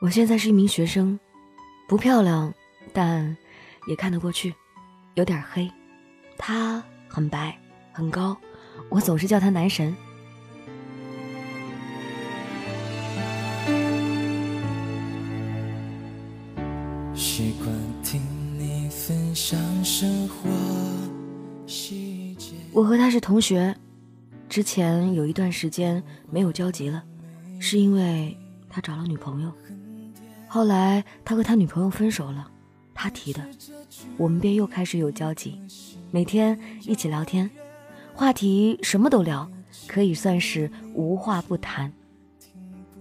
我现在是一名学生，不漂亮，但也看得过去，有点黑。他很白，很高，我总是叫他男神。习惯听你分享生活细节。我和他是同学，之前有一段时间没有交集了，是因为他找了女朋友。后来他和他女朋友分手了，他提的，我们便又开始有交集，每天一起聊天，话题什么都聊，可以算是无话不谈。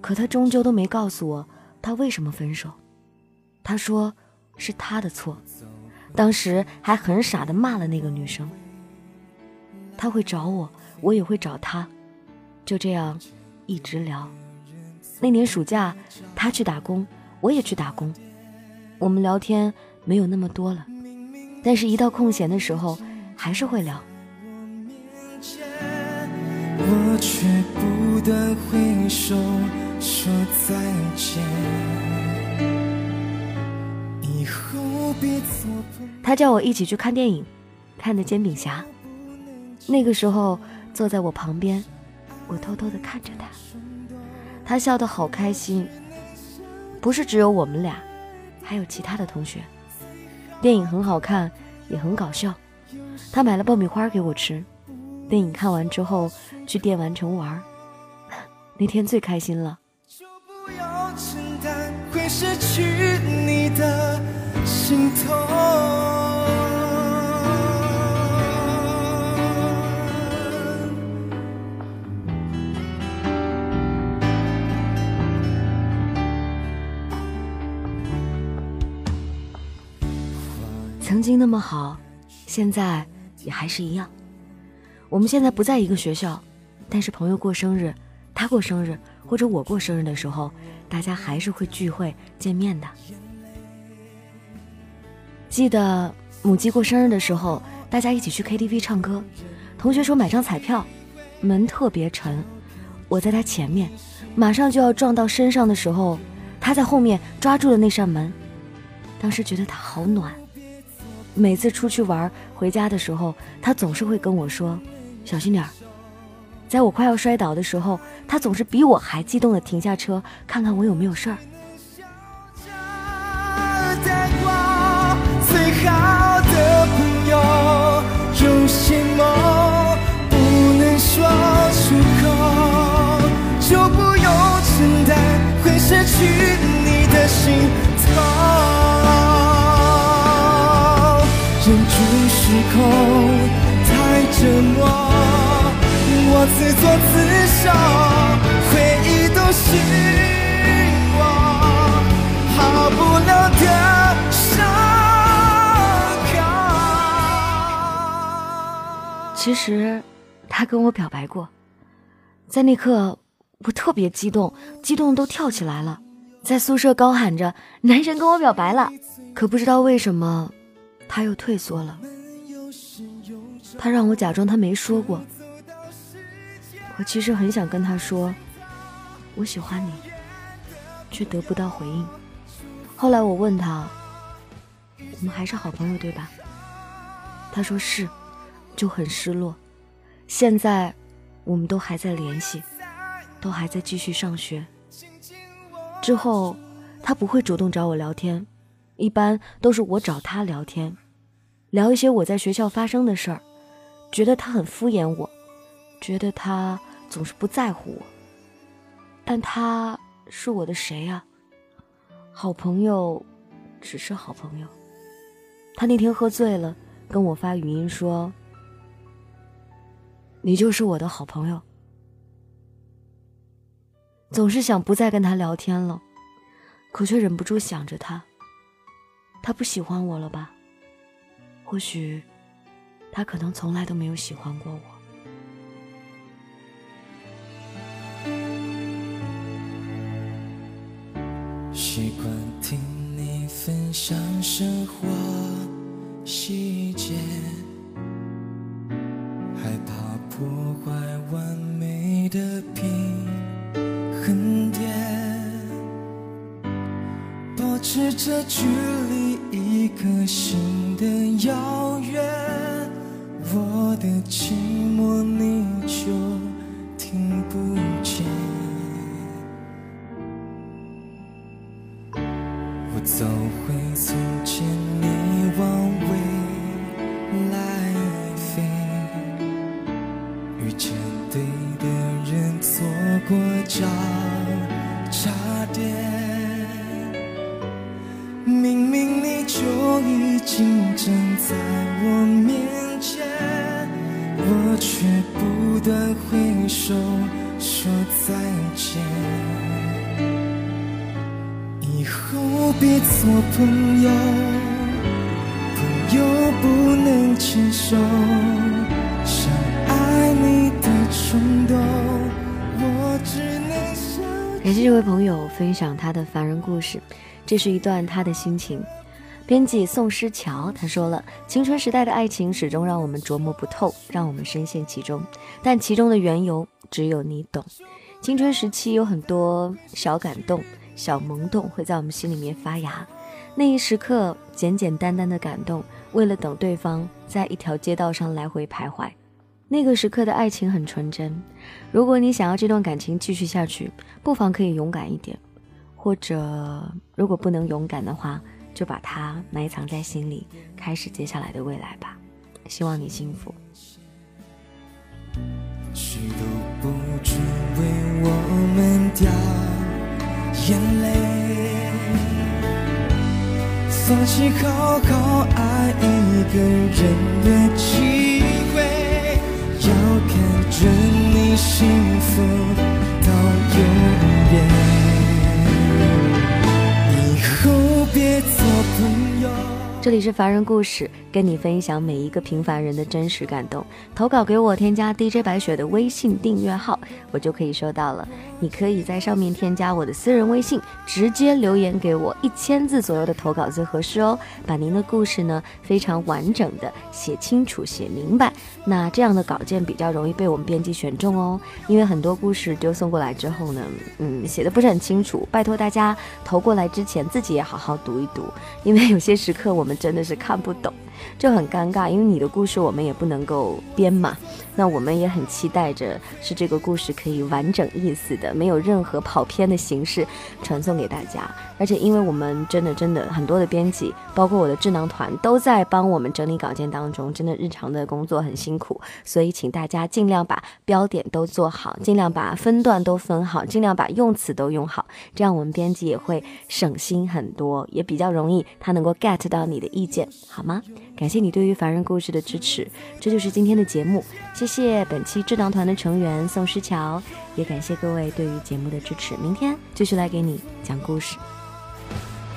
可他终究都没告诉我他为什么分手，他说是他的错，当时还很傻的骂了那个女生。他会找我，我也会找他，就这样一直聊。那年暑假，他去打工。我也去打工，我们聊天没有那么多了，但是一到空闲的时候还是会聊。他叫我一起去看电影，看的《煎饼侠》。那个时候坐在我旁边，我偷偷的看着他，他笑得好开心。不是只有我们俩，还有其他的同学。电影很好看，也很搞笑。他买了爆米花给我吃。电影看完之后，去电玩城玩。那天最开心了。曾经那么好，现在也还是一样。我们现在不在一个学校，但是朋友过生日，他过生日或者我过生日的时候，大家还是会聚会见面的。记得母鸡过生日的时候，大家一起去 KTV 唱歌，同学说买张彩票，门特别沉，我在他前面，马上就要撞到身上的时候，他在后面抓住了那扇门，当时觉得他好暖。每次出去玩回家的时候，他总是会跟我说：“小心点儿。”在我快要摔倒的时候，他总是比我还激动的停下车，看看我有没有事儿。就不用承担会失去你的心口太折磨，我自作自受，回忆都是我好不了的伤口。其实，他跟我表白过，在那刻，我特别激动，激动都跳起来了，在宿舍高喊着“男神跟我表白了”，可不知道为什么，他又退缩了。他让我假装他没说过，我其实很想跟他说我喜欢你，却得不到回应。后来我问他，我们还是好朋友对吧？他说是，就很失落。现在我们都还在联系，都还在继续上学。之后他不会主动找我聊天，一般都是我找他聊天，聊一些我在学校发生的事儿。觉得他很敷衍我，觉得他总是不在乎我。但他是我的谁呀？好朋友，只是好朋友。他那天喝醉了，跟我发语音说：“你就是我的好朋友。”总是想不再跟他聊天了，可却忍不住想着他。他不喜欢我了吧？或许。他可能从来都没有喜欢过我。习惯听你分享生活细节，害怕破坏完美的平衡点。保持着距离一颗心的遥远，我的寂寞你就听不见。我走回我却不断挥手说再见。以后别做朋友，朋友不能牵手，想爱你的冲动，我只能感谢这位朋友分享他的凡人故事。这是一段他的心情。编辑宋诗桥他说了：“青春时代的爱情始终让我们琢磨不透，让我们深陷其中，但其中的缘由只有你懂。青春时期有很多小感动、小萌动会在我们心里面发芽，那一时刻简简单单的感动，为了等对方，在一条街道上来回徘徊。那个时刻的爱情很纯真。如果你想要这段感情继续下去，不妨可以勇敢一点。”或者，如果不能勇敢的话，就把它埋藏在心里，开始接下来的未来吧。希望你幸福。谁都不准为我们掉眼泪，放弃好好爱一个人的机会，要看着你幸福到永远。这里是凡人故事，跟你分享每一个平凡人的真实感动。投稿给我，添加 DJ 白雪的微信订阅号，我就可以收到了。你可以在上面添加我的私人微信，直接留言给我，一千字左右的投稿最合适哦。把您的故事呢非常完整的写清楚、写明白，那这样的稿件比较容易被我们编辑选中哦。因为很多故事就送过来之后呢，嗯，写的不是很清楚，拜托大家投过来之前自己也好好读一读，因为有些时刻我们。真的是看不懂。就很尴尬，因为你的故事我们也不能够编嘛。那我们也很期待着，是这个故事可以完整意思的，没有任何跑偏的形式传送给大家。而且，因为我们真的真的很多的编辑，包括我的智囊团，都在帮我们整理稿件当中，真的日常的工作很辛苦。所以，请大家尽量把标点都做好，尽量把分段都分好，尽量把用词都用好，这样我们编辑也会省心很多，也比较容易他能够 get 到你的意见，好吗？感谢你对于凡人故事的支持，这就是今天的节目。谢谢本期智囊团的成员宋诗乔，也感谢各位对于节目的支持。明天继续来给你讲故事。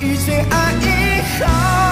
遇见爱以后